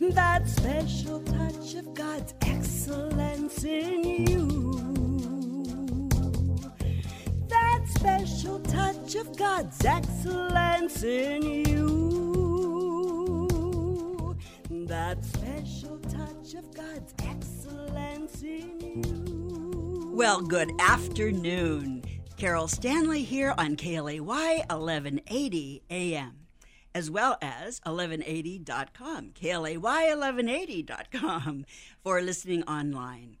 That special touch of God's excellence in you. That special touch of God's excellence in you. That special touch of God's excellence in you. Well, good afternoon. Carol Stanley here on KLAY 1180 AM, as well as 1180.com, KLAY1180.com for listening online.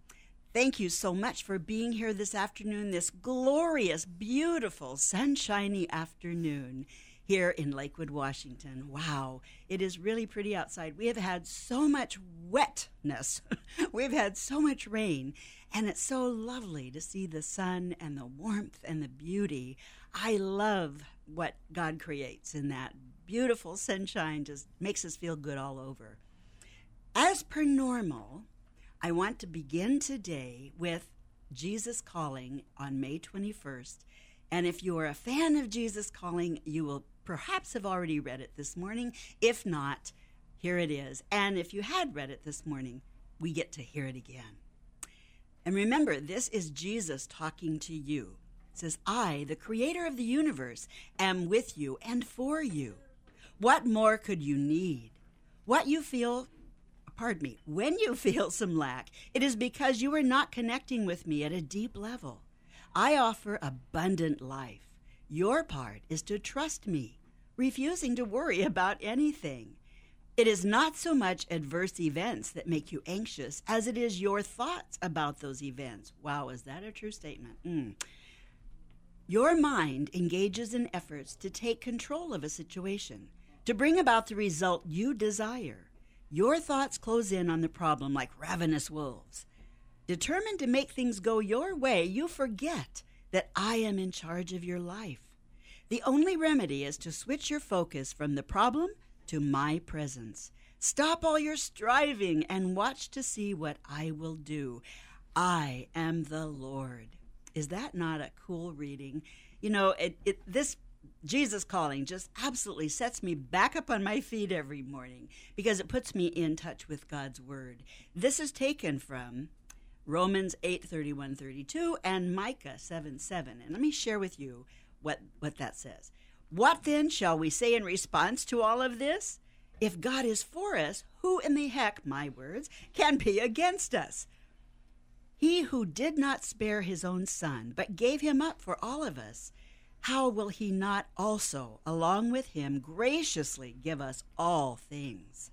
Thank you so much for being here this afternoon, this glorious, beautiful, sunshiny afternoon here in Lakewood, Washington. Wow, it is really pretty outside. We have had so much wetness, we've had so much rain, and it's so lovely to see the sun and the warmth and the beauty. I love what God creates in that beautiful sunshine, just makes us feel good all over. As per normal, I want to begin today with Jesus Calling on May 21st. And if you are a fan of Jesus Calling, you will perhaps have already read it this morning. If not, here it is. And if you had read it this morning, we get to hear it again. And remember, this is Jesus talking to you. It says, I, the creator of the universe, am with you and for you. What more could you need? What you feel, pardon me, when you feel some lack, it is because you are not connecting with me at a deep level. I offer abundant life. Your part is to trust me, refusing to worry about anything. It is not so much adverse events that make you anxious as it is your thoughts about those events. Wow, is that a true statement? Mm. Your mind engages in efforts to take control of a situation, to bring about the result you desire. Your thoughts close in on the problem like ravenous wolves. Determined to make things go your way, you forget that I am in charge of your life. The only remedy is to switch your focus from the problem to my presence. Stop all your striving and watch to see what I will do. I am the Lord. Is that not a cool reading? You know, it, it this Jesus calling just absolutely sets me back up on my feet every morning because it puts me in touch with God's word. This is taken from Romans 8 31 32 and Micah 7 7. And let me share with you what, what that says. What then shall we say in response to all of this? If God is for us, who in the heck, my words, can be against us? He who did not spare his own son, but gave him up for all of us, how will he not also, along with him, graciously give us all things?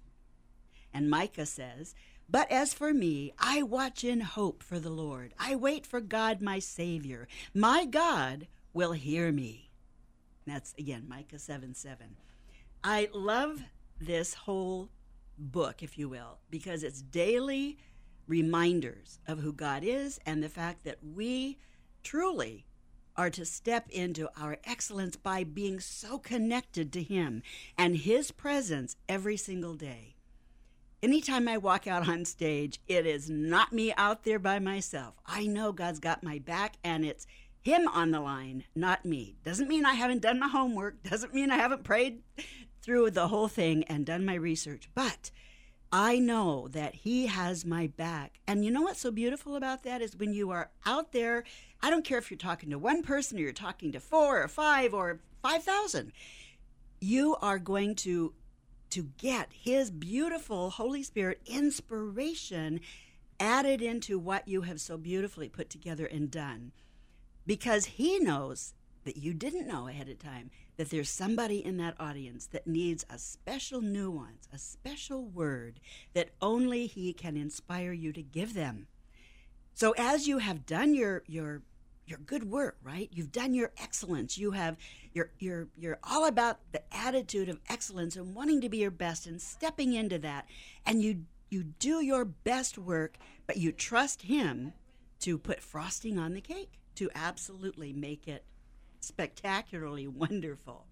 And Micah says, But as for me, I watch in hope for the Lord. I wait for God my Savior. My God will hear me. That's again Micah 7 7. I love this whole book, if you will, because it's daily reminders of who God is and the fact that we truly are to step into our excellence by being so connected to Him and His presence every single day. Anytime I walk out on stage, it is not me out there by myself. I know God's got my back and it's Him on the line, not me. Doesn't mean I haven't done my homework, doesn't mean I haven't prayed through the whole thing and done my research, but I know that He has my back. And you know what's so beautiful about that is when you are out there, I don't care if you're talking to one person or you're talking to four or five or 5,000, you are going to to get his beautiful Holy Spirit inspiration added into what you have so beautifully put together and done. Because he knows that you didn't know ahead of time that there's somebody in that audience that needs a special nuance, a special word that only he can inspire you to give them. So as you have done your your your good work, right? You've done your excellence. You have you're you're you're all about the attitude of excellence and wanting to be your best and stepping into that. And you you do your best work, but you trust him to put frosting on the cake to absolutely make it spectacularly wonderful.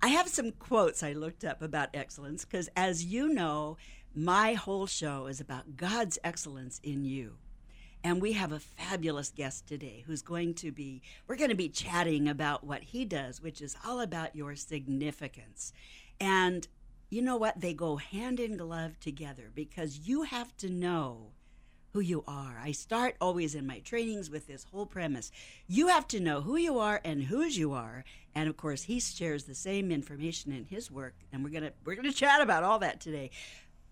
I have some quotes I looked up about excellence because as you know, my whole show is about God's excellence in you. And we have a fabulous guest today who's going to be, we're going to be chatting about what he does, which is all about your significance. And you know what? They go hand in glove together because you have to know who you are. I start always in my trainings with this whole premise. You have to know who you are and whose you are. And of course, he shares the same information in his work, and we're going to we're going to chat about all that today.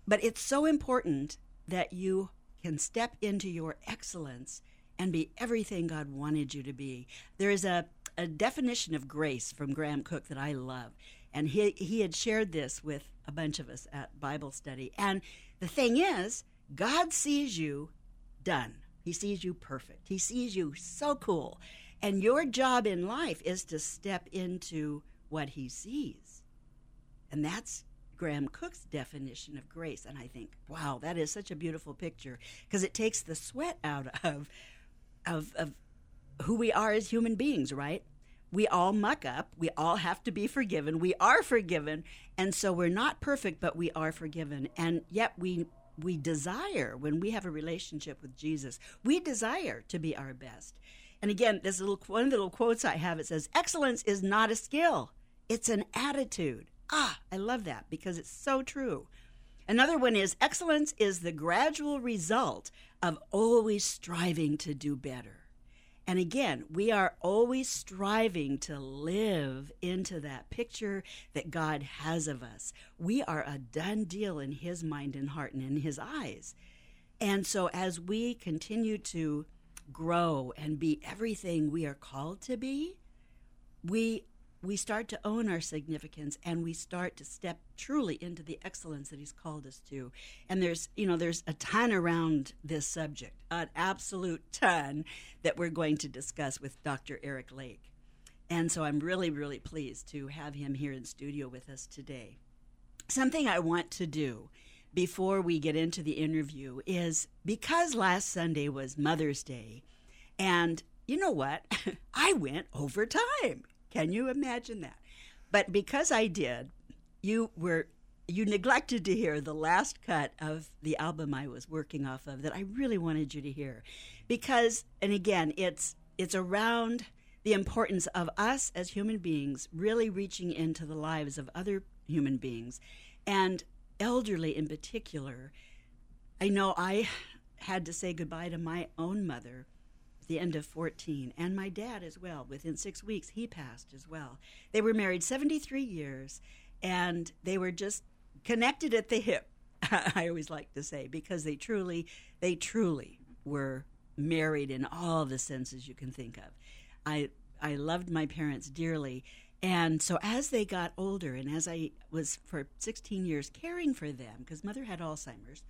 But it's so important that you can step into your excellence and be everything God wanted you to be. There is a, a definition of grace from Graham Cooke that I love. And he, he had shared this with a bunch of us at Bible study. And the thing is, God sees you done. He sees you perfect. He sees you so cool. And your job in life is to step into what he sees. And that's Graham Cooke's definition of grace. And I think, wow, that is such a beautiful picture because it takes the sweat out of, of, of who we are as human beings, right? We all muck up. We all have to be forgiven. We are forgiven. And so we're not perfect, but we are forgiven. And yet we we desire when we have a relationship with Jesus, we desire to be our best. And again, this little one of the little quotes I have it says, "Excellence is not a skill; it's an attitude." Ah, I love that because it's so true. Another one is excellence is the gradual result of always striving to do better. And again, we are always striving to live into that picture that God has of us. We are a done deal in His mind and heart and in His eyes. And so, as we continue to grow and be everything we are called to be, we we start to own our significance and we start to step truly into the excellence that he's called us to. And there's you know there's a ton around this subject an absolute ton that we're going to discuss with dr eric lake. And so i'm really really pleased to have him here in studio with us today. Something i want to do before we get into the interview is because last sunday was mother's day and you know what? I went over time can you imagine that? But because I did, you were you neglected to hear the last cut of the album I was working off of that I really wanted you to hear. Because and again, it's it's around the importance of us as human beings really reaching into the lives of other human beings and elderly in particular. I know I had to say goodbye to my own mother the end of 14, and my dad as well. Within six weeks, he passed as well. They were married 73 years, and they were just connected at the hip. I always like to say because they truly, they truly were married in all the senses you can think of. I I loved my parents dearly, and so as they got older, and as I was for 16 years caring for them, because mother had Alzheimer's,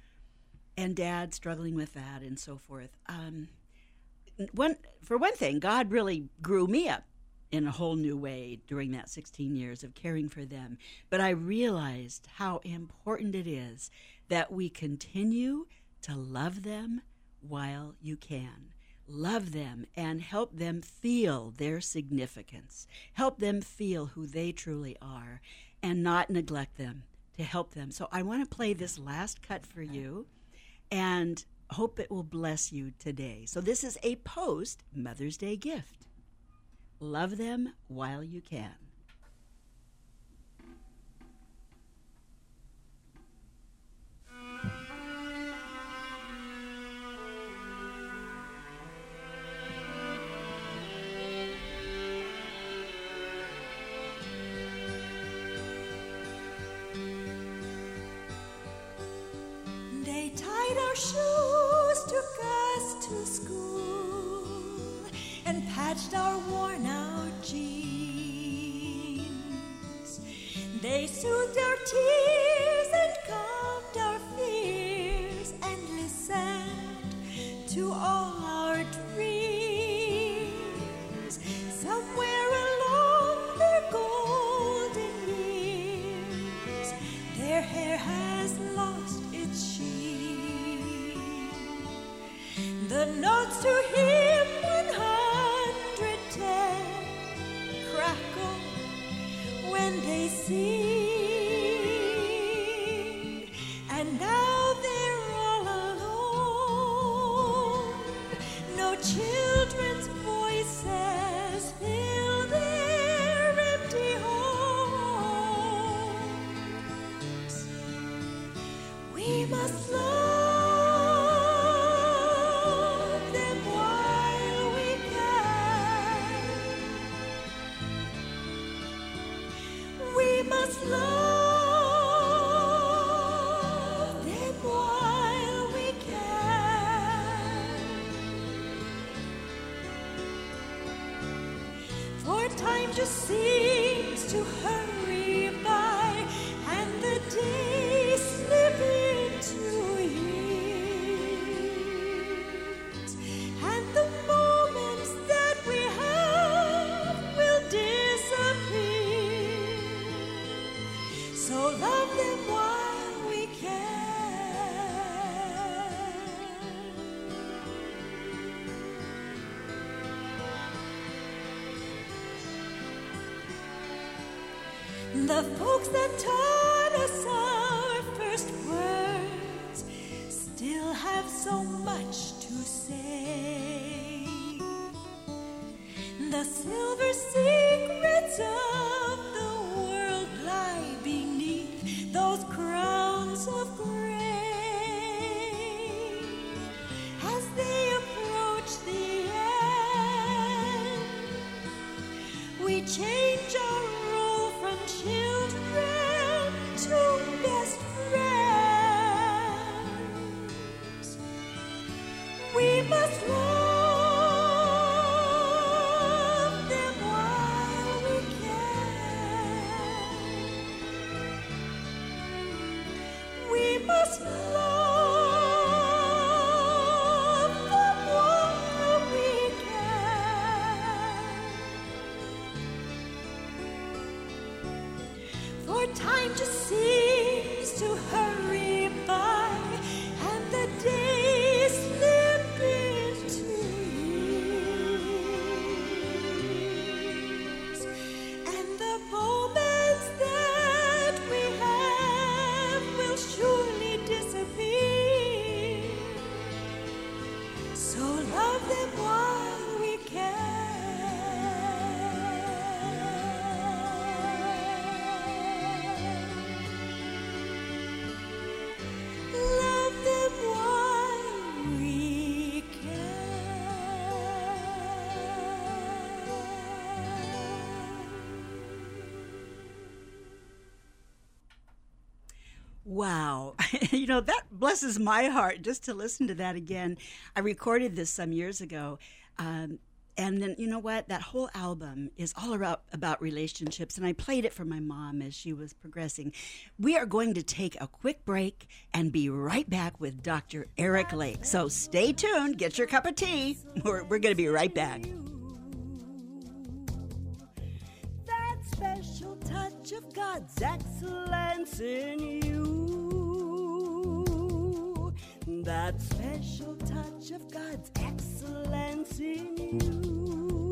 and dad struggling with that, and so forth. Um, one for one thing, God really grew me up in a whole new way during that 16 years of caring for them. But I realized how important it is that we continue to love them while you can. Love them and help them feel their significance. Help them feel who they truly are and not neglect them to help them. So I want to play this last cut for you. And hope it will bless you today. So, this is a post Mother's Day gift. Love them while you can. And patched our worn out jeans. They soothed our tears The folks that taught you know, that blesses my heart just to listen to that again. I recorded this some years ago. Um, and then, you know what? That whole album is all about, about relationships. And I played it for my mom as she was progressing. We are going to take a quick break and be right back with Dr. Eric Lake. So stay tuned. Get your cup of tea. We're, we're going to be right back. That special touch of God's excellence in you. That special touch of God's excellence in you.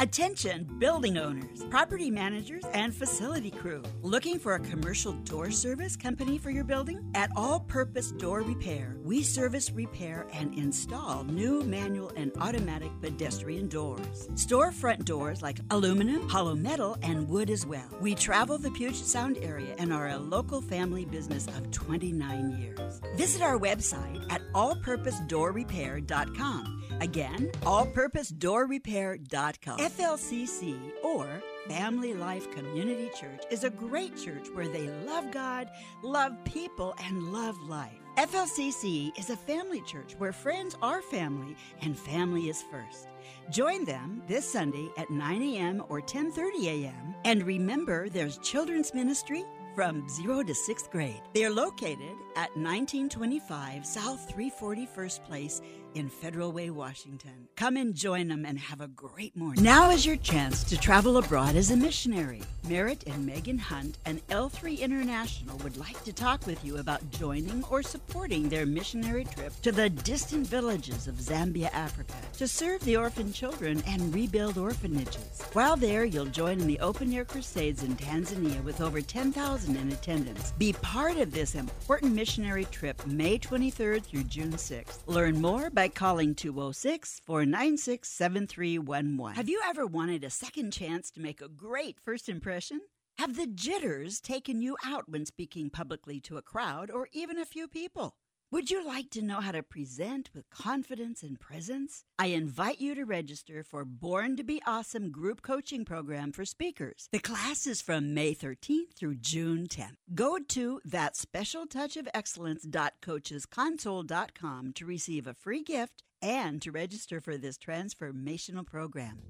Attention, building owners, property managers, and facility crew. Looking for a commercial door service company for your building? At All Purpose Door Repair, we service, repair, and install new manual and automatic pedestrian doors. Storefront doors like aluminum, hollow metal, and wood as well. We travel the Puget Sound area and are a local family business of 29 years. Visit our website at allpurposedoorrepair.com. Again, allpurposedoorrepair.com. FLCC or Family Life Community Church is a great church where they love God, love people, and love life. FLCC is a family church where friends are family and family is first. Join them this Sunday at 9 a.m. or 10:30 a.m. And remember, there's children's ministry from 0 to 6th grade. They are located at 1925 South 341st Place in Federal Way, Washington. Come and join them and have a great morning. Now is your chance to travel abroad as a missionary. Merritt and Megan Hunt and L3 International would like to talk with you about joining or supporting their missionary trip to the distant villages of Zambia, Africa, to serve the orphan children and rebuild orphanages. While there, you'll join in the open air crusades in Tanzania with over 10,000 in attendance. Be part of this important missionary trip May 23rd through June 6th. Learn more by by calling 206 496 7311. Have you ever wanted a second chance to make a great first impression? Have the jitters taken you out when speaking publicly to a crowd or even a few people? Would you like to know how to present with confidence and presence? I invite you to register for Born to Be Awesome group coaching program for speakers. The class is from May 13th through June 10th. Go to that special touch of excellence.coachesconsole.com to receive a free gift and to register for this transformational program.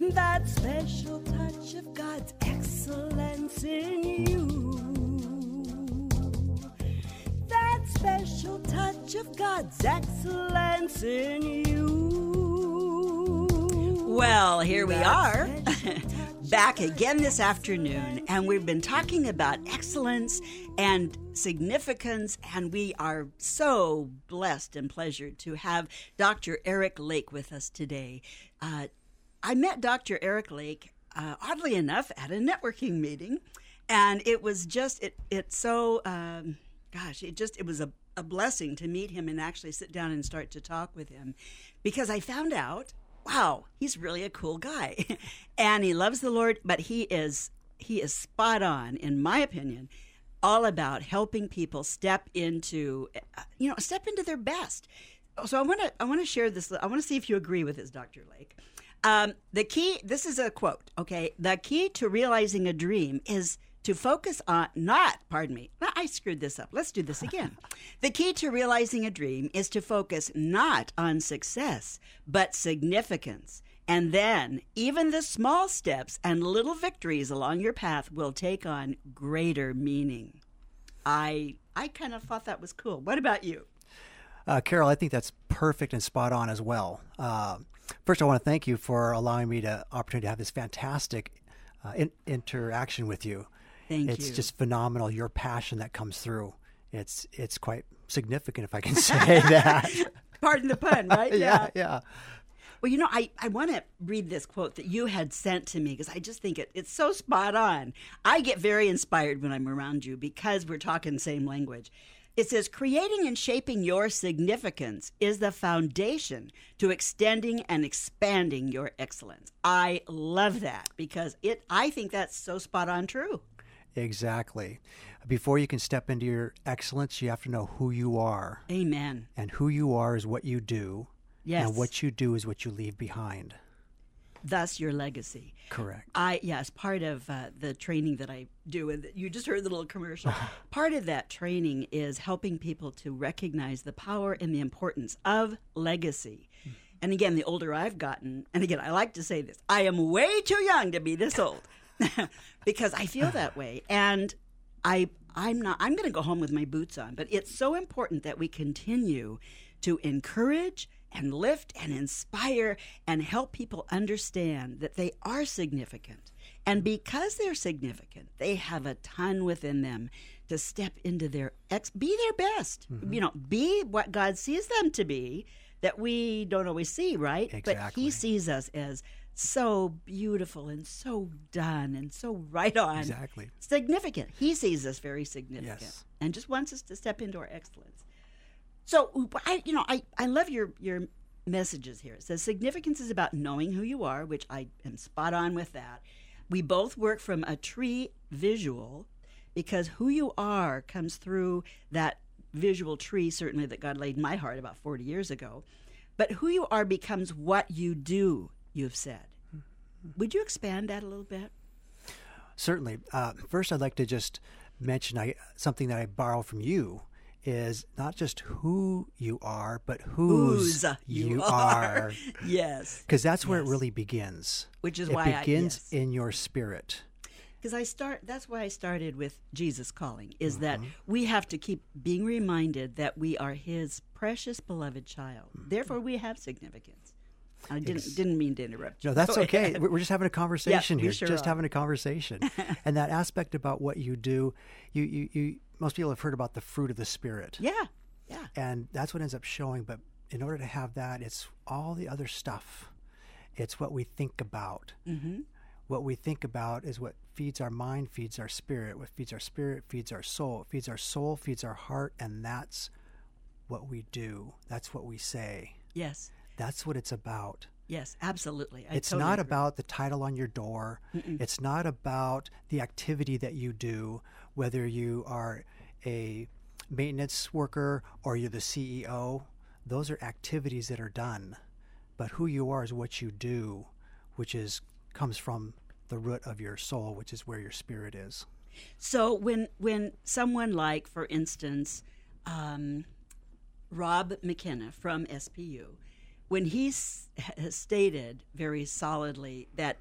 That special touch of God's excellence in you that special touch of God's excellence in you. Well, here we are. Back again this afternoon, and we've been talking about excellence and significance, and we are so blessed and pleasured to have Dr. Eric Lake with us today. Uh, I met Dr. Eric Lake, uh, oddly enough, at a networking meeting, and it was just it. It's so. Um, gosh, it just it was a, a blessing to meet him and actually sit down and start to talk with him because I found out, wow, he's really a cool guy. and he loves the Lord, but he is he is spot on in my opinion all about helping people step into you know step into their best. So i want to i want to share this i want to see if you agree with this dr lake. Um, the key this is a quote okay? The key to realizing a dream is to focus on not, pardon me, I screwed this up. Let's do this again. the key to realizing a dream is to focus not on success, but significance. And then, even the small steps and little victories along your path will take on greater meaning. I I kind of thought that was cool. What about you? Uh, Carol, I think that's perfect and spot on as well. Uh, first, I want to thank you for allowing me the opportunity to have this fantastic uh, in- interaction with you. Thank it's you. just phenomenal. Your passion that comes through. It's it's quite significant, if I can say that. Pardon the pun, right? yeah, yeah. Well, you know, I, I want to read this quote that you had sent to me because I just think it, it's so spot on. I get very inspired when I'm around you because we're talking same language. It says, creating and shaping your significance is the foundation to extending and expanding your excellence. I love that because it I think that's so spot on true. Exactly. Before you can step into your excellence, you have to know who you are. Amen. And who you are is what you do. Yes. And what you do is what you leave behind. Thus, your legacy. Correct. I yes, part of uh, the training that I do, and you just heard the little commercial. part of that training is helping people to recognize the power and the importance of legacy. And again, the older I've gotten, and again, I like to say this: I am way too young to be this old, because I feel that way, and I I'm not. I'm going to go home with my boots on. But it's so important that we continue to encourage and lift and inspire and help people understand that they are significant. And because they're significant, they have a ton within them to step into their ex be their best. Mm-hmm. You know, be what God sees them to be that we don't always see, right? But he sees us as so beautiful and so done and so right on. Exactly. Significant. He sees us very significant Yes. and just wants us to step into our excellence. So I, you know, I, I love your your messages here. It says significance is about knowing who you are, which I am spot on with that. We both work from a tree visual because who you are comes through that visual tree, certainly that God laid in my heart about 40 years ago. But who you are becomes what you do, you've said. Would you expand that a little bit? Certainly. Uh, first, I'd like to just mention I, something that I borrow from you is not just who you are, but whose, Whose you are. Yes. Because that's where Yes. it really begins. Which is it why I- begins yes. in your spirit. because I start. That's why I started with Jesus calling. Is that Mm-hmm. we have to keep being reminded that we are His precious beloved child. Mm-hmm. Therefore, we have significance. I didn't didn't mean to interrupt you. No, that's Go okay. ahead. We're just having a conversation we here. sure just are. having a conversation. and that aspect about what you do, you, you, you most people have heard about the fruit of the spirit. Yeah, yeah, And that's what ends up showing. But in order to have that, it's all the other stuff. It's what we think about. Mm-hmm. What we think about is what feeds our mind, feeds our spirit. What feeds our spirit feeds our soul. It feeds our soul, feeds our heart, and that's what we do. That's what we say. Yes. That's what it's about. Yes, absolutely. I it's totally not agree. about the title on your door. It's not about the activity that you do, whether you are a maintenance worker or you're the CEO. Those are activities that are done. But who you are is what you do, which is comes from the root of your soul, which is where your spirit is. So when when someone like, for instance, um, Rob McKenna from SPU, when he s- has stated very solidly that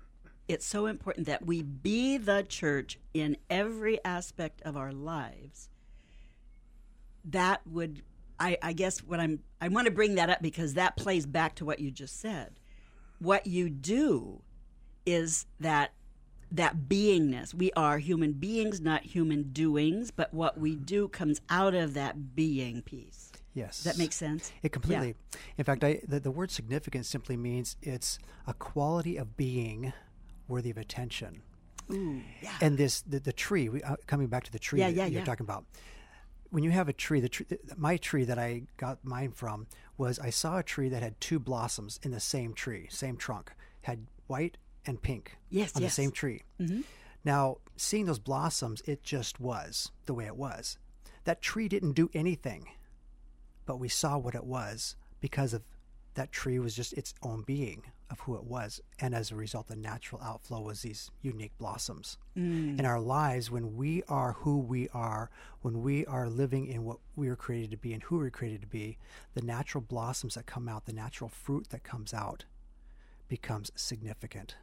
it's so important that we be the church in every aspect of our lives, that would I, I guess what I'm I want to bring that up because that plays back to what you just said. What you do is that that beingness. We are human beings, not human doings, but what we do comes out of that being piece. Yes. That make sense? It completely. In fact, I, the, the word significance simply means it's a quality of being worthy of attention. Ooh, yeah. And this, the, the tree, we, uh, coming back to the tree Yeah, that yeah, you're yeah. talking about. When you have a tree, the tree, my tree that I got mine from was I saw a tree that had two blossoms in the same tree, same trunk, had white and pink Yes, on yes. the same tree. Mm-hmm. Now, seeing those blossoms, it just was the way it was. That tree didn't do anything, but we saw what it was because of that tree was just its own being of who it was. And as a result, the natural outflow was these unique blossoms. Mm. In our lives, when we are who we are, when we are living in what we were created to be and who we were created to be, the natural blossoms that come out, the natural fruit that comes out, becomes significant.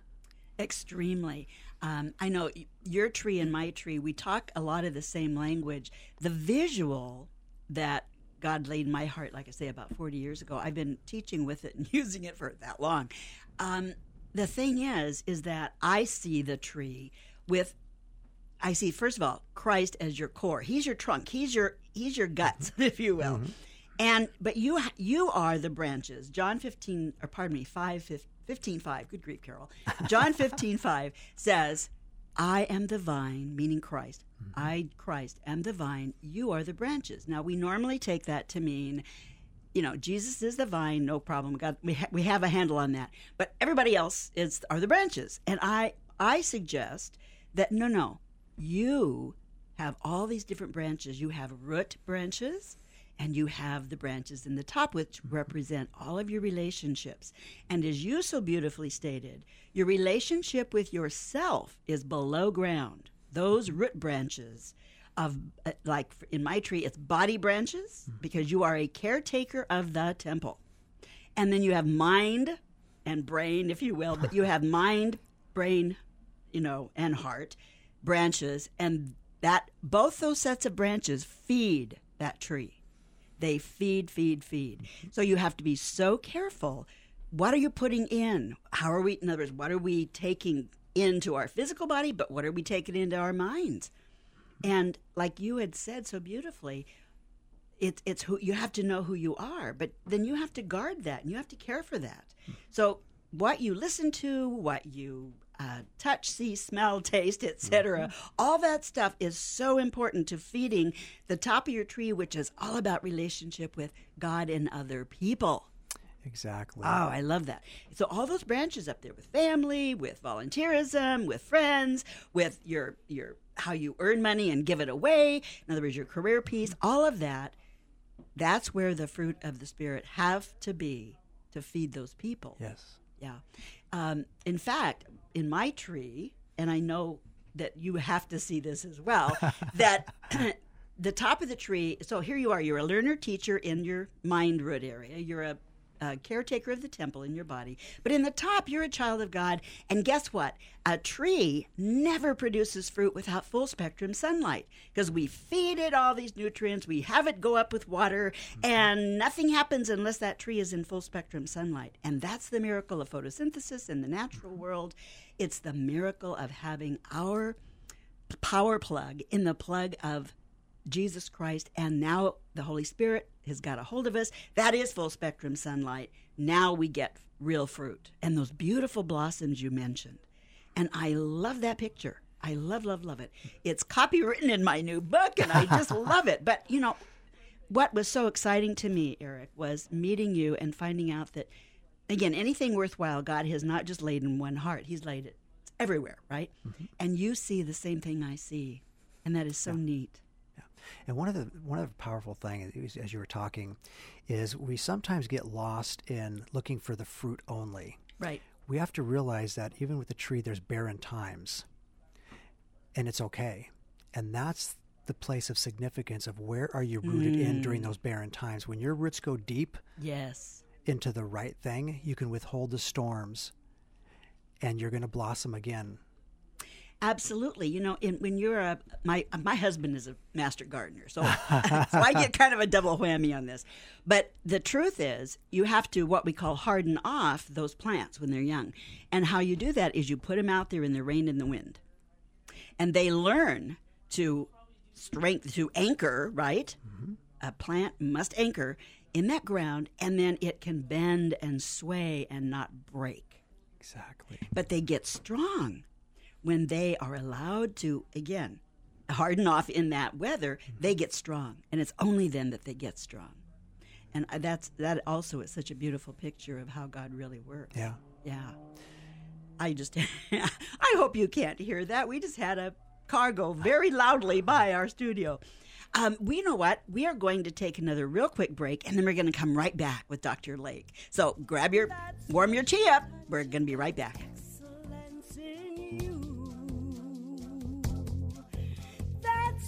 Extremely. Um, I know your tree and my tree, we talk a lot of the same language. The visual that God laid in my heart, like I say, about 40 years ago, I've been teaching with it and using it for that long. Um, the thing is, is that I see the tree with I see first of all Christ as your core. He's your trunk. He's your he's your guts, if you will. And but you you are the branches. John 15 or pardon me, 5 fif- 15 5. Good grief, Carol. John 15 5 says, "I am the vine," meaning Christ. Mm-hmm. I Christ am the vine, you are the branches. Now we normally take that to mean you know, Jesus is the vine, no problem. God, we ha- we have a handle on that. But everybody else is are the branches, and I I suggest that no, no, you have all these different branches. You have root branches, and you have the branches in the top, which mm-hmm. represent all of your relationships. And as you so beautifully stated, your relationship with yourself is below ground. Those root branches of uh, like in my tree it's body branches because you are a caretaker of the temple. And then you have mind and brain if you will but you have mind brain you know and heart branches and that both those sets of branches feed that tree. They feed feed feed. So you have to be so careful. What are you putting in? How are we in other words what are we taking into our physical body but what are we taking into our minds and like you had said so beautifully, it's it's who you have to know who you are, but then you have to guard that and you have to care for that. So what you listen to, what you uh, touch, see, smell, taste, etc. All that stuff is so important to feeding the top of your tree, which is all about relationship with God and other people. Exactly. Oh, I love that. So all those branches up there with family, with volunteerism, with friends, with your your how you earn money and give it away, in other words your career piece, all of that, that's where the fruit of the spirit have to be to feed those people. yes. Yeah. Um, in fact, in my tree, and I know that you have to see this as well, that the top of the tree, so here you are, you're a learner teacher in your mind root area. You're a, a caretaker of the temple in your body. But in the top, you're a child of God. And guess what? A tree never produces fruit without full spectrum sunlight because we feed it all these nutrients, we have it go up with water, mm-hmm. and nothing happens unless that tree is in full spectrum sunlight. And that's the miracle of photosynthesis in the natural mm-hmm. world. It's the miracle of having our power plug in the plug of Jesus Christ, and now the Holy Spirit has got a hold of us. That is full spectrum sunlight. Now we get real fruit and those beautiful blossoms you mentioned. And I love that picture. I love, love, love it. It's copywritten in my new book, and I just love it. But, you know, what was so exciting to me, Eric, was meeting you and finding out that, again, anything worthwhile, God has not just laid in one heart, He's laid it everywhere, right? Mm-hmm. And you see the same thing I see. And that is so yeah. neat. And one of the one of the powerful things, as you were talking, is we sometimes get lost in looking for the fruit only. Right. We have to realize that even with the tree, there's barren times, and it's okay. And that's the place of significance of where are you rooted mm. in during those barren times. When your roots go deep, yes, into the right thing, you can withhold the storms, and you're going to blossom again. Absolutely. You know, in, when you're a my my husband is a master gardener, so so I get kind of a double whammy on this. But the truth is, you have to what we call harden off those plants when they're young, and how you do that is you put them out there in the rain and the wind, and they learn to strength to anchor, right? Mm-hmm. A plant must anchor in that ground and then it can bend and sway and not break. Exactly. But they get strong when they are allowed to, again, harden off in that weather, mm-hmm. they get strong. And it's only then that they get strong. And that's that also is such a beautiful picture of how God really works. Yeah. Yeah. I just I hope you can't hear that. We just had a cargo very loudly by our studio. Um, we know what? We are going to take another real quick break, and then we're going to come right back with Dr. Lake. So grab your, warm your tea up. We're going to be right back.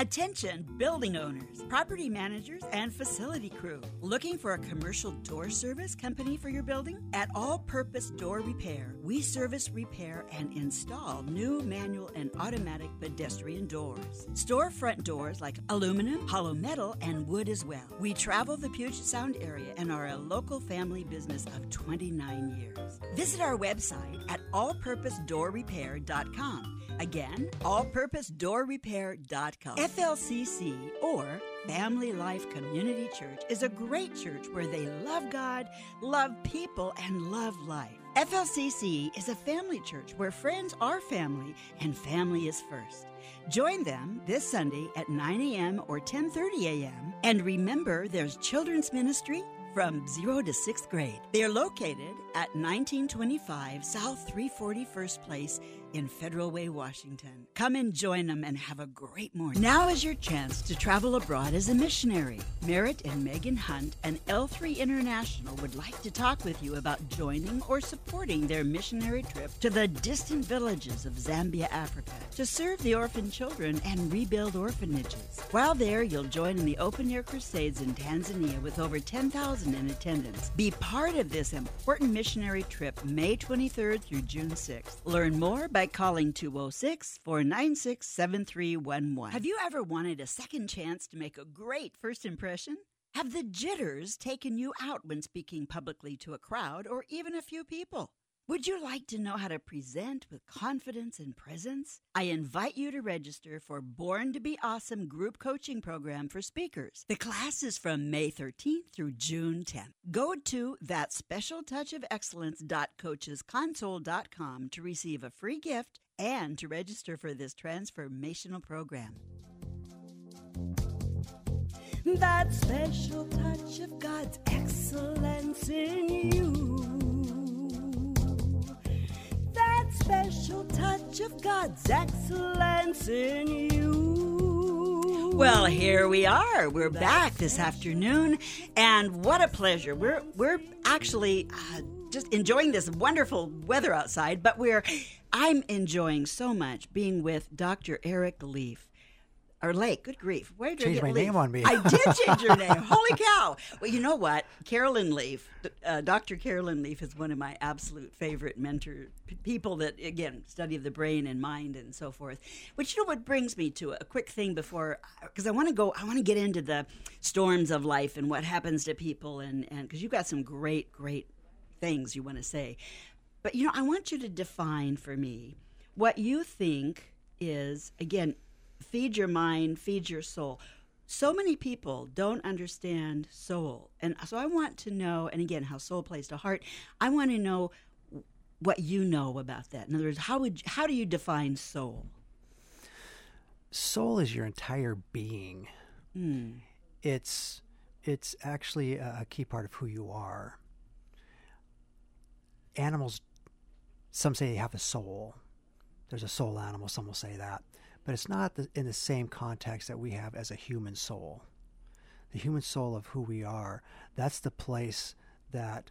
Attention building owners, property managers, and facility crew. Looking for a commercial door service company for your building? At All Purpose Door Repair, we service, repair, and install new manual and automatic pedestrian doors. Storefront doors like aluminum, hollow metal, and wood as well. We travel the Puget Sound area and are a local family business of 29 years. Visit our website at allpurposedoorrepair.com. Again, allpurposedoorrepair.com. FLCC or Family Life Community Church is a great church where they love God, love people, and love life. FLCC is a family church where friends are family and family is first. Join them this Sunday at 9 a.m. or 10:30 a.m. And remember, there's children's ministry from 0 to 6th grade. They are located at 1925 South 341st Place in Federal Way, Washington. Come and join them and have a great morning. Now is your chance to travel abroad as a missionary. Merritt and Megan Hunt and L3 International would like to talk with you about joining or supporting their missionary trip to the distant villages of Zambia, Africa, to serve the orphan children and rebuild orphanages. While there, you'll join in the open air crusades in Tanzania with over 10,000 in attendance. Be part of this important missionary trip May 23rd through June 6th. Learn more by calling 206 496 7311. Have you ever wanted a second chance to make a great first impression? Have the jitters taken you out when speaking publicly to a crowd or even a few people? Would you like to know how to present with confidence and presence? I invite you to register for Born to Be Awesome group coaching program for speakers. The class is from May 13th through June 10th. Go to that special touch of excellence.coachesconsole.com to receive a free gift and to register for this transformational program. That special touch of God's excellence in you special touch of God's excellence in you. Well, here we are. We're back this afternoon, and what a pleasure. We're we're actually uh, just enjoying this wonderful weather outside, but we're I'm enjoying so much being with Dr. Eric Leaf or Lake. Good grief! Where did change my name on me? I did change your name. Holy cow! Well, you know what? Caroline Leaf, uh, Dr. Caroline Leaf, is one of my absolute favorite mentor p- people. That again, study of the brain and mind and so forth. Which you know what brings me to a quick thing before, because I want to go. I want to get into the storms of life and what happens to people, and and because you've got some great, great things you want to say. But you know, I want you to define for me what you think is again feed your mind, feed your soul. So many people don't understand soul. And so I want to know, and again, how soul plays to heart. I want to know what you know about that. In other words, how would how do you define soul? Soul is your entire being. Mm. It's it's actually a key part of who you are. Animals, some say they have a soul. There's a soul animal. Some will say that, but it's not the, in the same context that we have as a human soul. The human soul of who we are. That's the place that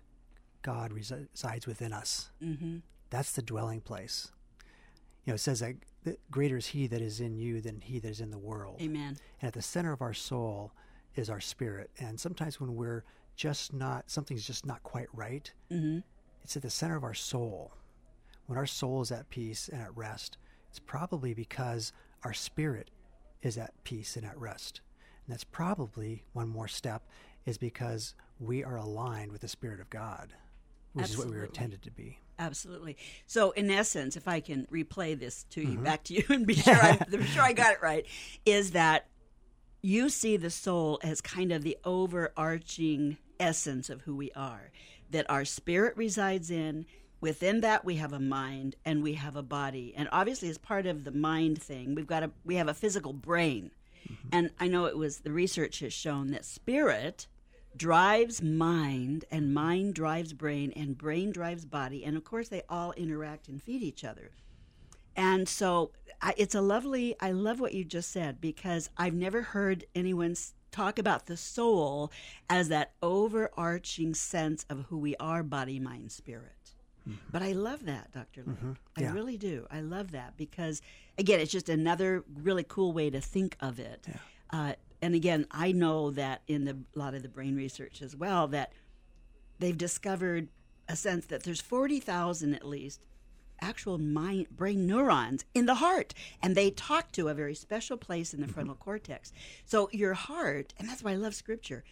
God resides within us. Mm-hmm. That's the dwelling place. You know, it says that greater is He that is in you than He that is in the world. Amen. And at the center of our soul is our spirit. And sometimes when we're just not, something's just not quite right, mm-hmm. it's at the center of our soul. When our soul is at peace and at rest, it's probably because our spirit is at peace and at rest. And that's probably one more step is because we are aligned with the Spirit of God, which Absolutely. is what we were intended to be. Absolutely. So, in essence, if I can replay this to you, mm-hmm. back to you, and be sure I, be sure I got it right, is that you see the soul as kind of the overarching essence of who we are, that our spirit resides in. Within that, we have a mind and we have a body, and obviously, as part of the mind thing, we've got a we have a physical brain, mm-hmm. and I know it was the research has shown that spirit drives mind and mind drives brain and brain drives body. And of course they all interact and feed each other. And so I, it's a lovely i love what you just said because i've never heard anyone talk about the soul as that overarching sense of who we are body mind spirit mm-hmm. but i love that dr. Mm-hmm. yeah. i really do i love that because again it's just another really cool way to think of it yeah. uh, and again, I know that in the, a lot of the brain research as well that they've discovered a sense that there's 40,000 at least actual mind, brain neurons in the heart and they talk to a very special place in the mm-hmm. frontal cortex so your heart and that's why i love scripture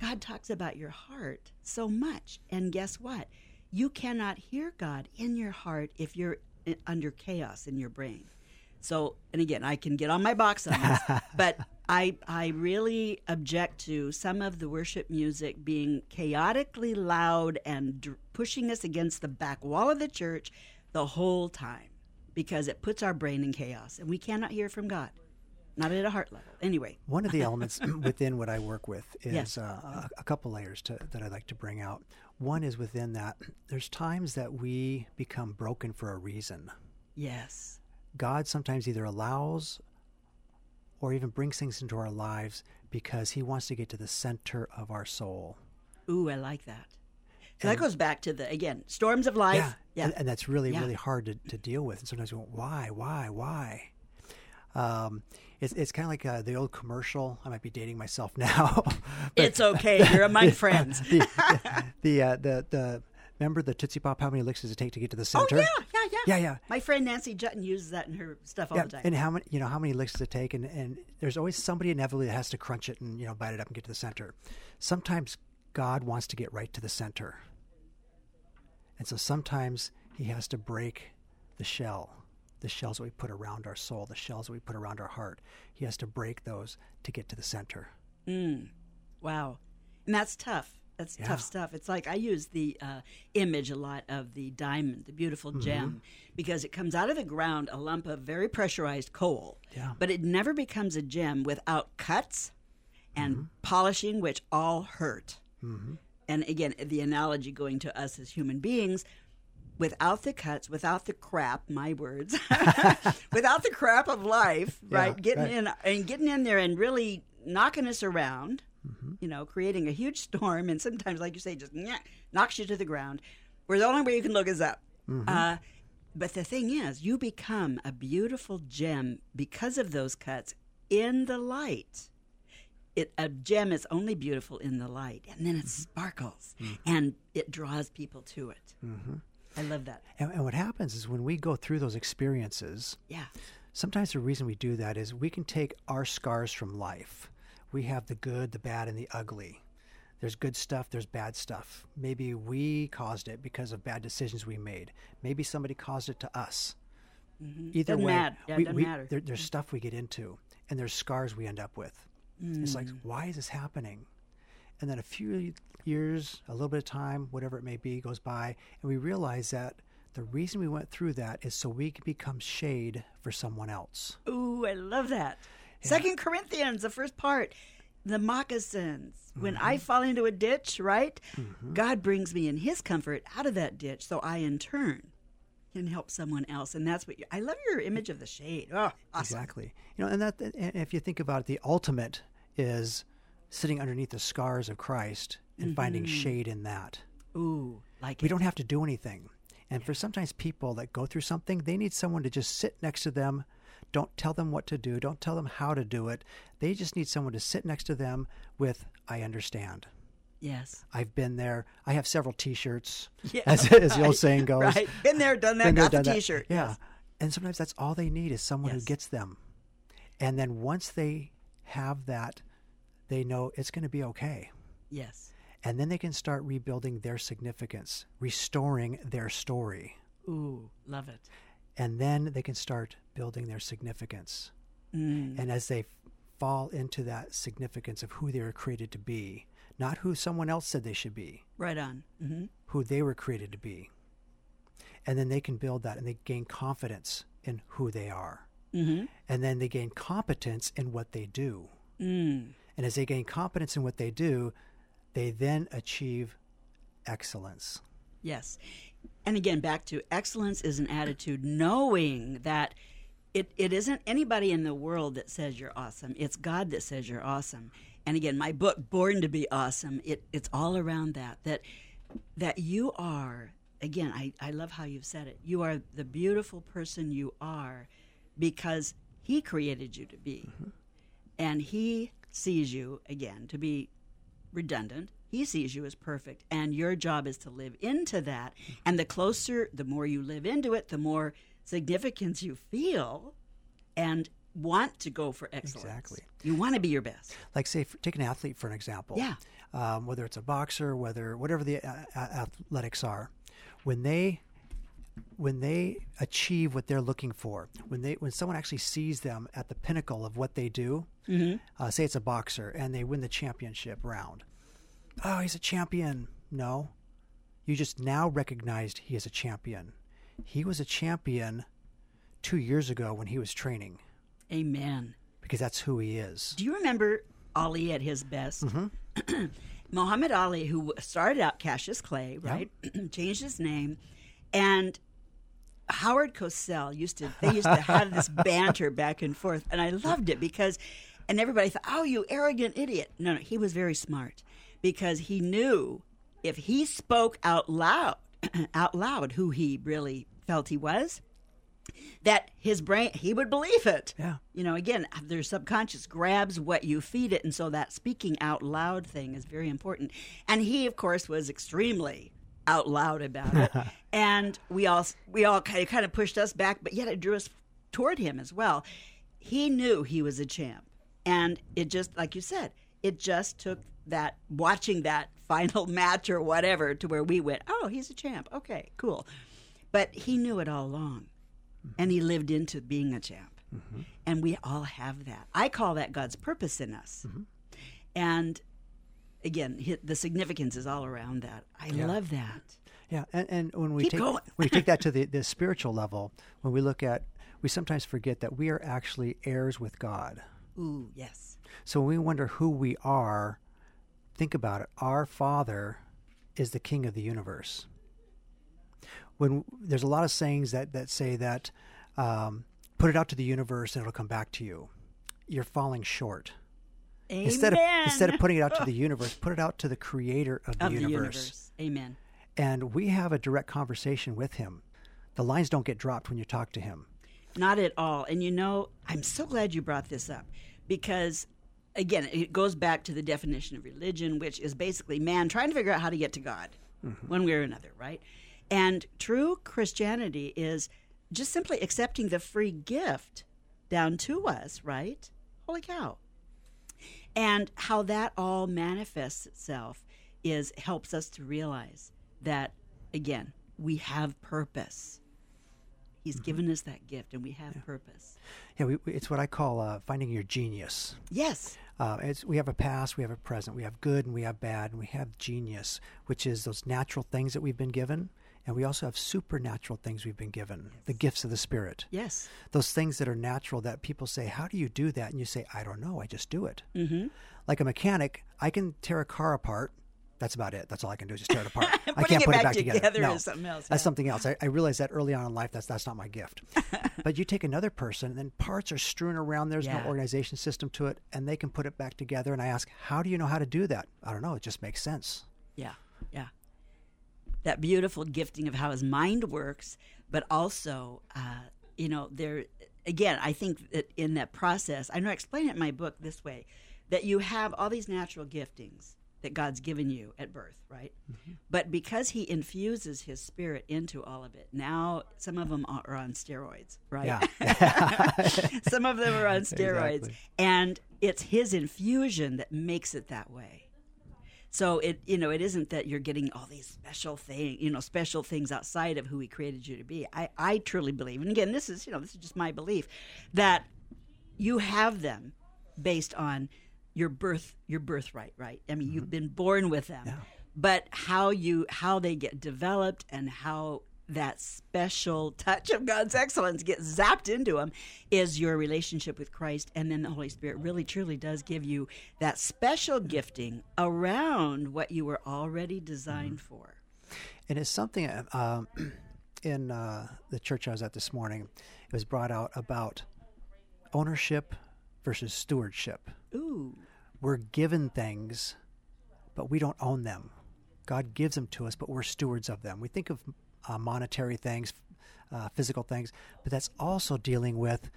god talks about your heart so much and guess what you cannot hear god in your heart if you're under chaos in your brain so, and again, I can get on my box on this, but I I really object to some of the worship music being chaotically loud and d- pushing us against the back wall of the church the whole time because it puts our brain in chaos and we cannot hear from God. Not at a heart level. Anyway, one of the elements within what I work with is yes. uh, a, a couple layers to, that I'd like to bring out. One is within that there's times that we become broken for a reason. Yes God sometimes either allows or even brings things into our lives because he wants to get to the center of our soul. Ooh, I like that. So and, that goes back to the again storms of life. Yeah, yeah. And, and that's really yeah. really hard to, to deal with. And sometimes we go, why, why, why? Um, it's it's kind of like uh, the old commercial. I might be dating myself now. it's okay. You're among friends. the the, uh, the the Remember the Tootsie Pop? How many licks does it take to get to the center? Oh yeah, yeah, yeah. Yeah, yeah. My friend Nancy Juetten uses that in her stuff all yeah, the time. And how many, you know, how many licks does it take? And and there's always somebody inevitably that has to crunch it and you know bite it up and get to the center. Sometimes God wants to get right to the center, and so sometimes He has to break the shell, the shells that we put around our soul, the shells that we put around our heart. He has to break those to get to the center. Mm. Wow, and that's tough that's yeah. tough stuff. It's like I use the uh, image a lot of the diamond, the beautiful mm-hmm. gem, because it comes out of the ground a lump of very pressurized coal. Yeah. But it never becomes a gem without cuts and mm-hmm. polishing, which all hurt. Mm-hmm. And again, the analogy going to us as human beings, without the cuts, without the crap, my words, without the crap of life, yeah, right? Getting right. in and getting in there and really knocking us around mm-hmm. you know, creating a huge storm, and sometimes, like you say, just knocks you to the ground. Where the only way you can look is up. Mm-hmm. Uh, but the thing is, you become a beautiful gem because of those cuts in the light. It, a gem is only beautiful in the light, and then it mm-hmm. sparkles mm-hmm. and it draws people to it. Mm-hmm. I love that. And, and, what happens is when we go through those experiences, yeah. Sometimes the reason we do that is we can take our scars from life we have the good, the bad, and the ugly. There's good stuff, there's bad stuff. Maybe we caused it because of bad decisions we made. Maybe somebody caused it to us. Either Doesn't way, matter. Yeah, it we, doesn't we- matter. there- there's stuff we get into, and there's scars we end up with. It's Mm. like, why is this happening? And then a few years, a little bit of time, whatever it may be, goes by, and we realize that the reason we went through that is so we can become shade for someone else. Ooh, I love that. Second Corinthians, the first part, the moccasins. When I Mm-hmm. fall into a ditch, right? God brings me in His comfort out of that ditch, so I in turn can help someone else. And that's what you, I love your image of the shade. Oh, awesome. Exactly. You know, and that and if you think about it, the ultimate is sitting underneath the scars of Christ and finding mm-hmm. shade in that. Ooh, like We it. don't have to do anything. And for sometimes people that go through something, they need someone to just sit next to them. Don't tell them what to do. Don't tell them how to do it. They just need someone to sit next to them with, I understand. Yes. I've been there. I have several T-shirts, Yeah, as, as the old saying goes. Right. Been there, done that, Been there, got the. T-shirt. Yeah. Yes. And sometimes that's all they need is someone Yes. who gets them. And then once they have that, they know it's going to be okay. Yes. And then they can start rebuilding their significance, restoring their story. Ooh, love it. And then they can start building their significance. Mm. And as they fall into that significance of who they were created to be, not who someone else said they should be, Right on. hmm who they were created to be. And then they can build that and they gain confidence in who they are. hmm And then they gain competence in what they do. Mm. And as they gain competence in what they do, they then achieve excellence. Yes. And again, back to excellence is an attitude, knowing that it, it isn't anybody in the world that says you're awesome. It's God that says you're awesome. And again, my book, Born to Be Awesome, it, it's all around that, that that you are, again, I, I love how you've said it. You are the beautiful person you are because he created you to be. Mm-hmm. And he sees you, again, to be redundant. He sees you as perfect, and your job is to live into that. And the closer, the more you live into it, the more significance you feel and want to go for excellence. Exactly. You want to be your best. Like, say, for, take an athlete for an example. Yeah. Um, whether it's a boxer, whether whatever the uh, athletics are, when they when they achieve what they're looking for, when they when someone actually sees them at the pinnacle of what they do, uh, say it's a boxer and they win the championship round. Oh, he's a champion. No, you just now recognized he is a champion. He was a champion two years ago when he was training Amen. because that's who he is. Do you remember Ali at his best? Muhammad Ali, who started out Cassius Clay, right? Changed his name, and Howard Cosell used to. They used to have this banter back and forth, and I loved it because, and everybody thought, "Oh, you arrogant idiot!" No, no, he was very smart because he knew if he spoke out loud, out loud, who he really felt he was, that his brain he would believe it Yeah. you know again their subconscious grabs what you feed it and so that speaking out loud thing is very important and he of course was extremely out loud about it. And we all we all kind of, kind of pushed us back but yet it drew us toward him as well. He knew he was a champ. And it just like you said it just took that watching that final match or whatever to where we went oh he's a champ. Okay cool. But he knew it all along. And he lived into being a champ. Mm-hmm. And we all have that. I call that God's purpose in us. Mm-hmm. And again, the significance is all around that. I love that. Yeah, and, and when we Keep take when we take that to the, the spiritual level, when we look at, we sometimes forget that we are actually heirs with God. Ooh, yes. So when we wonder who we are, think about it. Our Father is the King of the universe. When there's a lot of sayings that that say that, um, put it out to the universe and it'll come back to you. You're falling short. Amen. Instead of instead of putting it out to the universe, put it out to the Creator of the, of the universe. universe. Amen. and we have a direct conversation with him. The lines don't get dropped when you talk to him. Not at all. And you know, I'm so glad you brought this up because, again, it goes back to the definition of religion, which is basically man trying to figure out how to get to God mm-hmm. one way or another, right? And true Christianity is just simply accepting the free gift down to us, right? Holy cow. And how that all manifests itself is helps us to realize that again, we have purpose He's given us that gift, and we have purpose. Yeah, we, we- it's what I call uh, finding your genius. Yes. Uh, it's, we have a past, we have a present, we have good and we have bad, and we have genius, which is those natural things that we've been given. And we also have supernatural things we've been given, the gifts of the Spirit. Yes. Those things that are natural that people say, How do you do that? And you say, I don't know, I just do it. Mm-hmm. Like a mechanic, I can tear a car apart. That's about it. That's all I can do is just tear it apart. I can't it put it back together. together No, something else, That's something else. I, I realized that early on in life. That's that's not my gift. but you take another person, and then parts are strewn around. There's Yeah. no organization system to it, and they can put it back together. And I ask, how do you know how to do that? I don't know. It just makes sense. Yeah, yeah. That beautiful gifting of how his mind works, but also, uh, you know, there again. I think that in that process, I know I explain it in my book this way: that you have all these natural giftings that God's given you at birth, right? But because He infuses His Spirit into all of it, now some of them are on steroids, right? Yeah. some of them are on steroids, Exactly. and it's His infusion that makes it that way. So it you know it isn't that you're getting all these special thing you know special things outside of who he created you to be. I I truly believe, and again this is you know this is just my belief that you have them based on your birth your birthright, right? I mean you've mm-hmm. been born with them, but how you how they get developed and how that special touch of God's excellence gets zapped into them is your relationship with Christ. And then the Holy Spirit really truly does give you that special gifting around what you were already designed for. And it's something uh, um, in uh, the church I was at this morning. It was brought out about ownership versus stewardship. Ooh. We're given things, but we don't own them. God gives them to us, but we're stewards of them. We think of uh, monetary things, uh, physical things, but that's also dealing with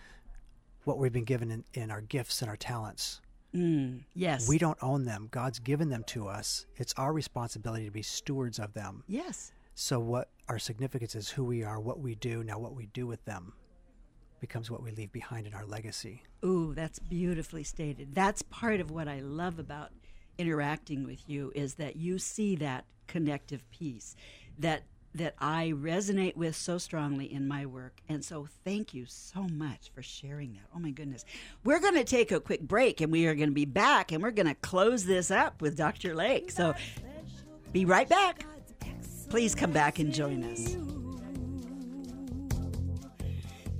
what we've been given in, in our gifts and our talents. Mm, yes. We don't own them. God's given them to us. It's our responsibility to be stewards of them. yes. So, what our significance is, who we are, what we do, now what we do with them becomes what we leave behind in our legacy. Ooh, that's beautifully stated. That's part of what I love about interacting with you is that you see that connective piece that that I resonate with so strongly in my work. And so thank you so much for sharing that. Oh my goodness. We're going to take a quick break and we are going to be back and we're going to close this up with Dr. Lake. So be right back. Please come back and join us.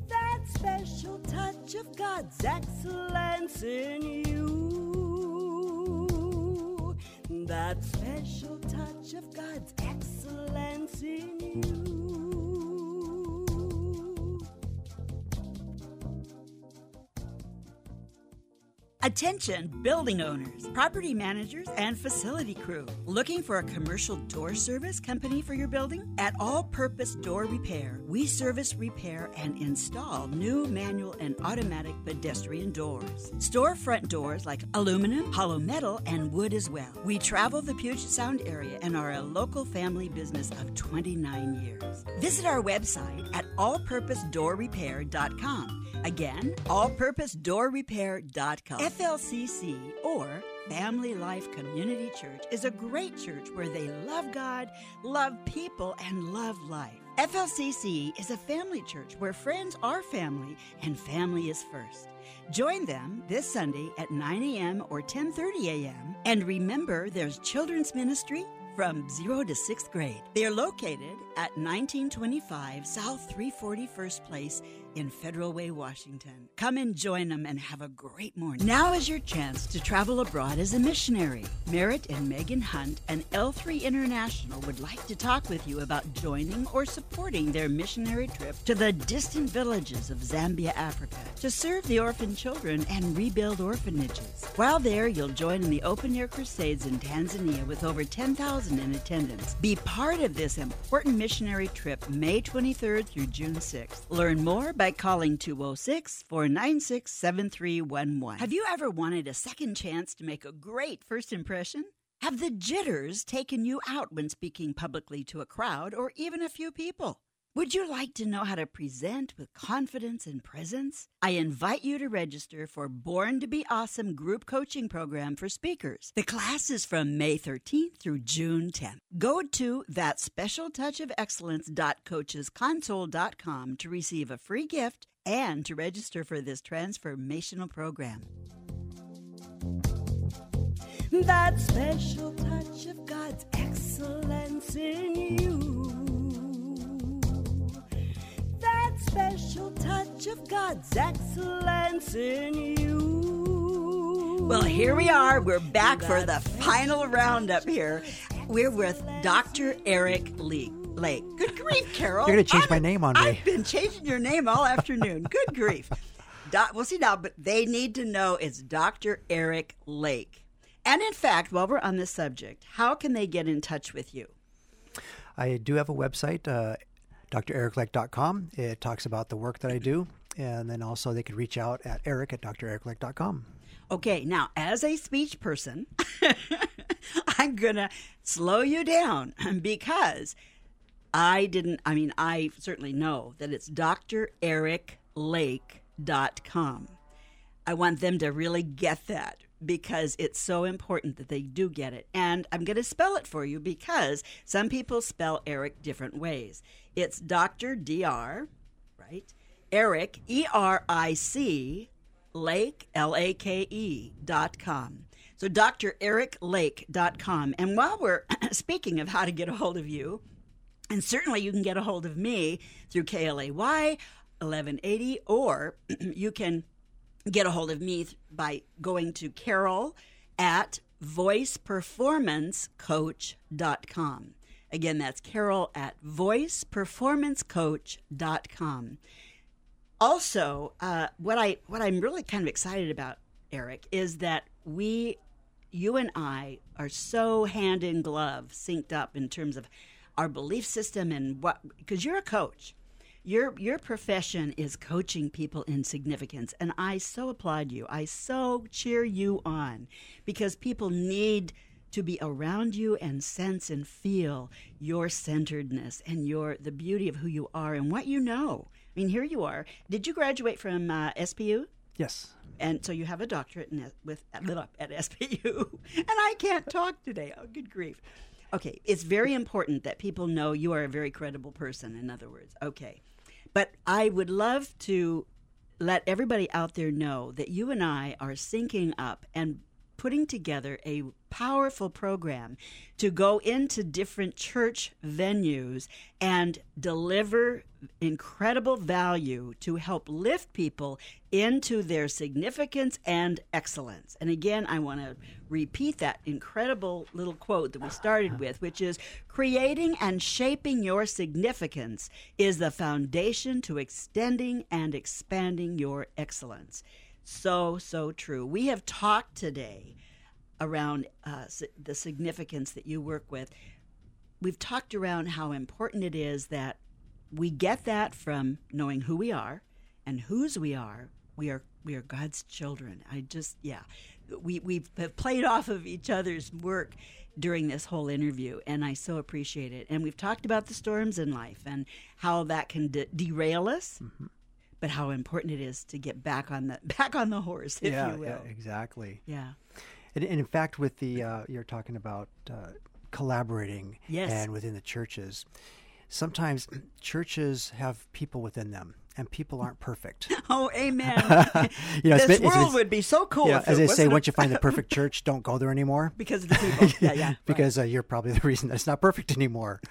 That special touch of God's excellence in you. That special touch of God's excellence in you. Attention building owners, property managers, and facility crew. Looking for a commercial door service company for your building? At All Purpose Door Repair, we service, repair, and install new manual and automatic pedestrian doors. Storefront doors like aluminum, hollow metal, and wood as well. We travel the Puget Sound area and are a local family business of 29 years. Visit our website at allpurposedoorrepair.com. Again, allpurposedoorrepair.com. FLCC or Family Life Community Church is a great church where they love God, love people, and love life. FLCC is a family church where friends are family and family is first. Join them this Sunday at 9 a.m. or 10:30 a.m. And remember, there's children's ministry from 0 to 6th grade. They are located at 1925 South 341st Place in Federal Way, Washington. Come and join them and have a great morning. Now is your chance to travel abroad as a missionary. Merritt and Megan Hunt and L3 International would like to talk with you about joining or supporting their missionary trip to the distant villages of Zambia, Africa, to serve the orphan children and rebuild orphanages. While there, you'll join in the open air crusades in Tanzania with over 10,000 in attendance. Be part of this important missionary trip May 23rd through June 6th. Learn more by calling 206 496 7311. Have you ever wanted a second chance to make a great first impression? Have the jitters taken you out when speaking publicly to a crowd or even a few people? Would you like to know how to present with confidence and presence? I invite you to register for Born to Be Awesome group coaching program for speakers. The class is from May 13th through June 10th. Go to that special touch of excellence.coachesconsole.com to receive a free gift and to register for this transformational program. That special touch of God's excellence in you that special touch of God's excellence in you. Well, here we are. We're back for the final roundup here. We're with Dr. Eric Lee. Lake. Good grief, Carol. You're going to change I'm- my name on me. I've been changing your name all afternoon. Good grief. Doc, we'll see now, but they need to know it's Dr. Eric Lake. And in fact, while we're on this subject, how can they get in touch with you? I do have a website, uh, drericlake.com. It talks about the work that I do. And then also they could reach out at eric at drericlake.com. Okay, now as a speech person, I'm going to slow you down because I didn't, I mean, I certainly know that it's drericlake.com. I want them to really get that because it's so important that they do get it. And I'm going to spell it for you because some people spell Eric different ways. It's Dr. Dr. right? Eric, E R I C, Lake, L A K E, dot com. So drericlake.com. And while we're speaking of how to get a hold of you, and certainly you can get a hold of me through KLAY 1180, or you can get a hold of me by going to Carol at voiceperformancecoach.com. Again, that's Carol at voiceperformancecoach.com. Also, uh, what I what I'm really kind of excited about, Eric, is that we, you and I, are so hand in glove, synced up in terms of our belief system and what because you're a coach. Your your profession is coaching people in significance, and I so applaud you. I so cheer you on because people need to be around you and sense and feel your centeredness and your the beauty of who you are and what you know. I mean, here you are. Did you graduate from uh, SPU? Yes. And so you have a doctorate in, with at SPU, and I can't talk today. Oh, good grief. Okay, it's very important that people know you are a very credible person. In other words, okay, but I would love to let everybody out there know that you and I are syncing up and putting together a powerful program to go into different church venues and deliver incredible value to help lift people into their significance and excellence. And again, I want to repeat that incredible little quote that we started with, which is creating and shaping your significance is the foundation to extending and expanding your excellence. So, so true. We have talked today around uh, the significance that you work with. We've talked around how important it is that we get that from knowing who we are and whose we are. We are we are God's children. I just yeah, we we have played off of each other's work during this whole interview, and I so appreciate it. And we've talked about the storms in life and how that can de- derail us, but how important it is to get back on the back on the horse, if yeah, you will. yeah, exactly. Yeah. And, and in fact, with the uh, you're talking about uh, collaborating Yes. and within the churches, sometimes churches have people within them, and people aren't perfect. Oh, amen. you know, this been- world would be so cool. as they say, once you find the perfect church, don't go there anymore. because of the people. Yeah, yeah. right. because uh, you're probably the reason that it's not perfect anymore,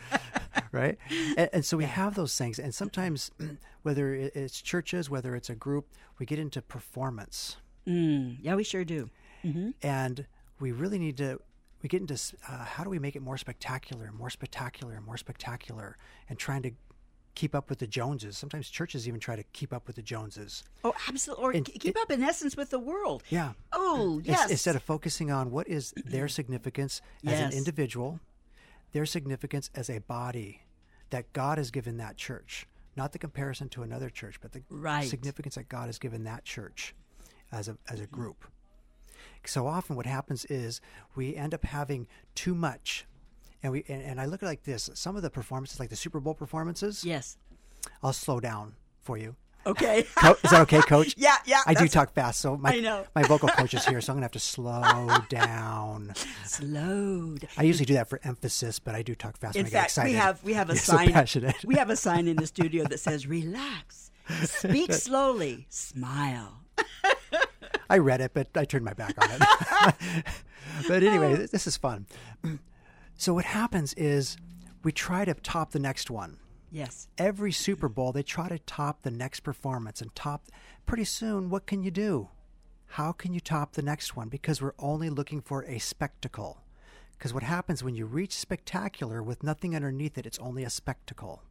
right? And, and so we have those things, and sometimes, whether it's churches, whether it's a group, we get into performance, Mm, yeah, we sure do. and we really need to. We get into uh, how do we make it more spectacular, more spectacular, more spectacular, and trying to keep up with the Joneses. Sometimes churches even try to keep up with the Joneses. Oh, absolutely. Or And keep it- up in essence with the world. Yeah. Oh, yes. Instead of focusing on what is their significance as Yes. an individual, their significance as a body that God has given that church, not the comparison to another church, but the Right. significance that God has given that church as a as a group. So often, what happens is we end up having too much, and we and, and I look at it like this: some of the performances, like the Super Bowl performances, yes. I'll slow down for you. Okay. Co- is that okay, Coach? yeah, yeah. I do talk fast, so my my vocal coach is here, so I'm gonna have to slow down. Slowed. I usually do that for emphasis, but I do talk fast In when I get fact, excited. we have we have a You're so sign. passionate. We have a sign in the studio that says "Relax, speak slowly, smile." I read it, but I turned my back on it. but anyway, oh. this is fun. So what happens is we try to top the next one. Yes. Every Super Bowl, they try to top the next performance and top. Pretty soon, what can you do? How can you top the next one? Because we're only looking for a spectacle. Because what happens when you reach spectacular with nothing underneath it, it's only a spectacle.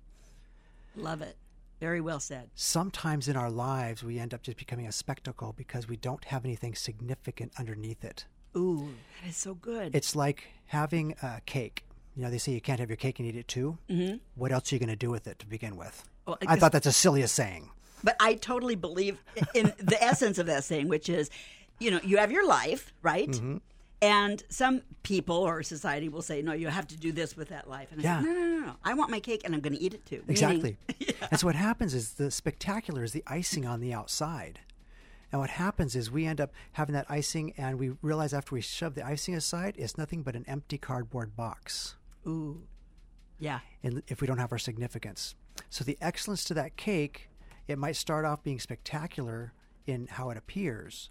Love it. Very well said. Sometimes in our lives, we end up just becoming a spectacle because we don't have anything significant underneath it. Ooh, that is so good. It's like having a cake. You know, they say you can't have your cake and eat it too. Mm-hmm. What else are you going to do with it to begin with? Well, I thought that's the silliest saying. But I totally believe in the essence of that saying, which is, you know, you have your life, right? Mm-hmm. And some people or society will say, no, you have to do this with that life. And I Yeah. say, no, no, no, no. I want my cake and I'm going to eat it too. Meaning- Exactly. And so what happens is the spectacular is the icing on the outside. And what happens is we end up having that icing and we realize after we shove the icing aside, it's nothing but an empty cardboard box. Ooh. Yeah. and if we don't have our significance. So the excellence to that cake, it might start off being spectacular in how it appears,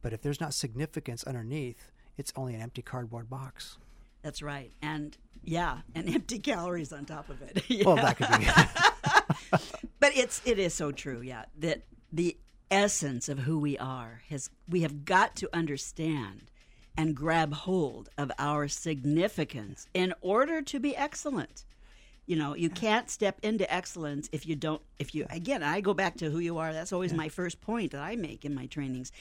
but if there's not significance underneath, it's only an empty cardboard box. That's right. And yeah, and empty calories on top of it. Well, that could be. but it's it is so true yeah that the essence of who we are has we have got to understand and grab hold of our significance in order to be excellent. You know you can't step into excellence if you don't if you again i go back to who you are. That's always my first point that i make in my trainings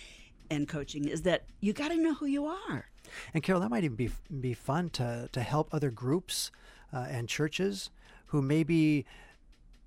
and coaching is that you got to know who you are. And Carol, that might even be be fun to to help other groups uh, and churches who maybe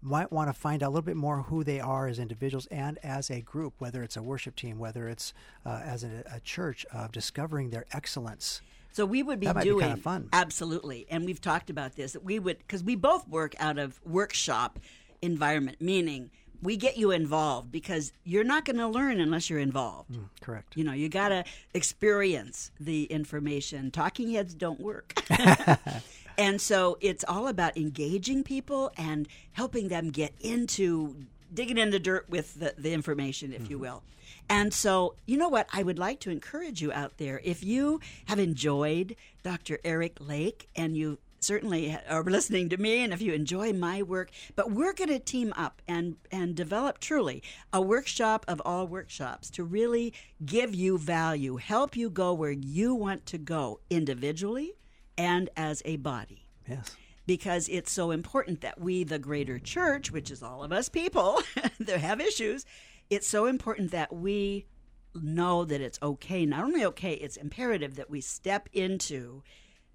might want to find out a little bit more who they are as individuals and as a group, whether it's a worship team, whether it's uh, as a, a church, of discovering their excellence. So we would be be doing kinda fun. absolutely, and we've talked about this. That we would because we both work out of workshop environment, meaning we get you involved because you're not going to learn unless you're involved. Correct. You know, you got to experience the information. Talking heads don't work. and so it's all about engaging people and helping them get into digging in the dirt with the, the information, if you mm-hmm. will. And so, you know what? I would like to encourage you out there. If you have enjoyed Dr. Eric Lake and you certainly are listening to me and if you enjoy my work but we're going to team up and and develop truly a workshop of all workshops to really give you value help you go where you want to go individually and as a body Yes. because it's so important that we, the greater church, which is all of us people that have issues, it's so important that we know that it's okay. Not only okay, it's imperative that we step into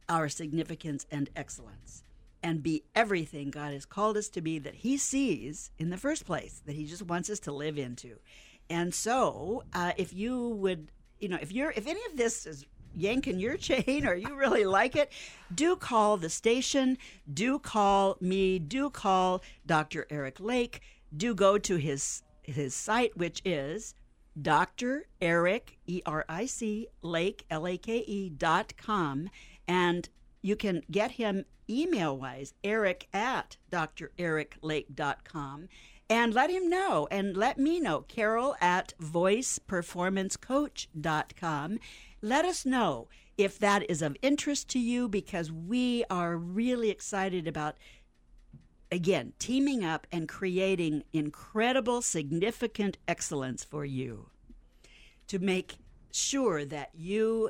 our significance and excellence and be everything God has called us to be that He sees in the first place, that He just wants us to live into. And so, uh, if you would, you know, if you're, if any of this is yanking your chain or you really like it, do call the station, do call me, do call Dr. Eric Lake, do go to his his site, which is Dr. Eric, E R I C, Lake, L A K E, dot com. And you can get him email wise, eric at drericlake.com. And let him know and let me know, Carol at voiceperformancecoach.com. Let us know if that is of interest to you because we are really excited about again, teaming up and creating incredible, significant excellence for you to make sure that you,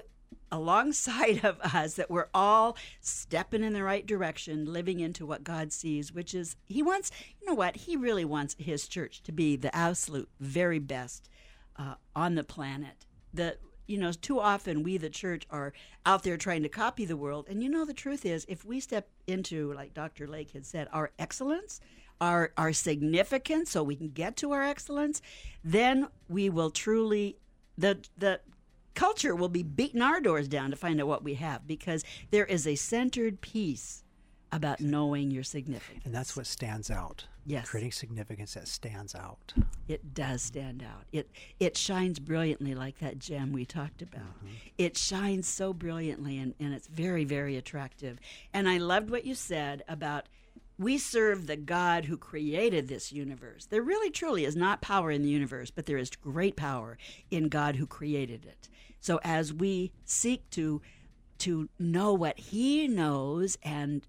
alongside of us, that we're all stepping in the right direction, living into what God sees, which is He wants, you know what, He really wants His church to be the absolute very best uh, on the planet. The you know, too often we, the church, are out there trying to copy the world. And you know, the truth is, if we step into, like Dr. Lake had said, our excellence, our, our significance, so we can get to our excellence, then we will truly, the, the culture will be beating our doors down to find out what we have because there is a centered peace about knowing your significance. And that's what stands out. Yes. Creating significance that stands out. It does stand out. It it shines brilliantly like that gem we talked about. Mm-hmm. It shines so brilliantly and, and it's very, very attractive. And I loved what you said about we serve the God who created this universe. There really truly is not power in the universe, but there is great power in God who created it. So as we seek to to know what he knows and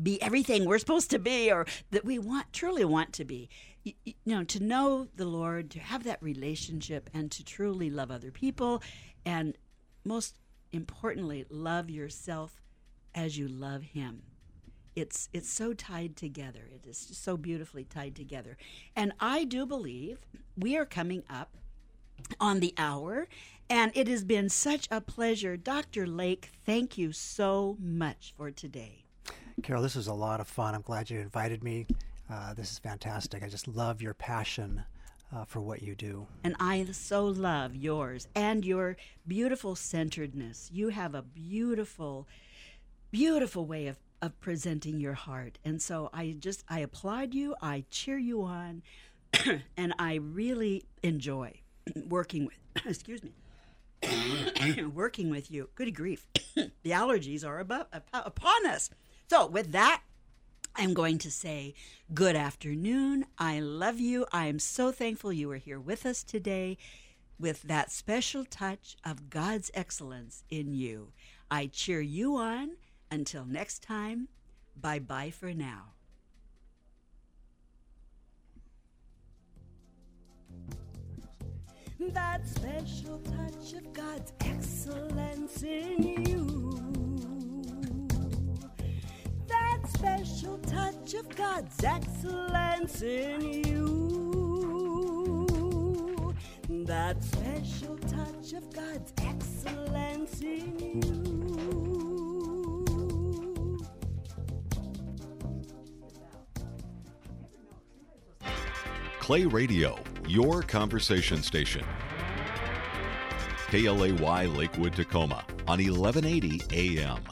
be everything we're supposed to be or that we want truly want to be. You, you know to know the lord to have that relationship and to truly love other people and most importantly love yourself as you love him. It's it's so tied together. It is so beautifully tied together. And i do believe we are coming up on the hour and it has been such a pleasure. Dr lake thank you so much for today Carol, this was a lot of fun. I'm glad you invited me. Uh, this is fantastic. I just love your passion uh, for what you do. And I so love yours and your beautiful centeredness. You have a beautiful, beautiful way of, of presenting your heart. And so I just, I applaud you, I cheer you on, and I really enjoy working with, excuse me, working with you. Good grief. the allergies are above, upon us. So, with that, I'm going to say good afternoon. I love you. I am so thankful you are here with us today with that special touch of God's excellence in you. I cheer you on. Until next time, bye bye for now. That special touch of God's excellence in you special touch of God's excellence in you. That special touch of God's excellence in you. Clay Radio, your conversation station. KLAY Lakewood, Tacoma on 1180 AM.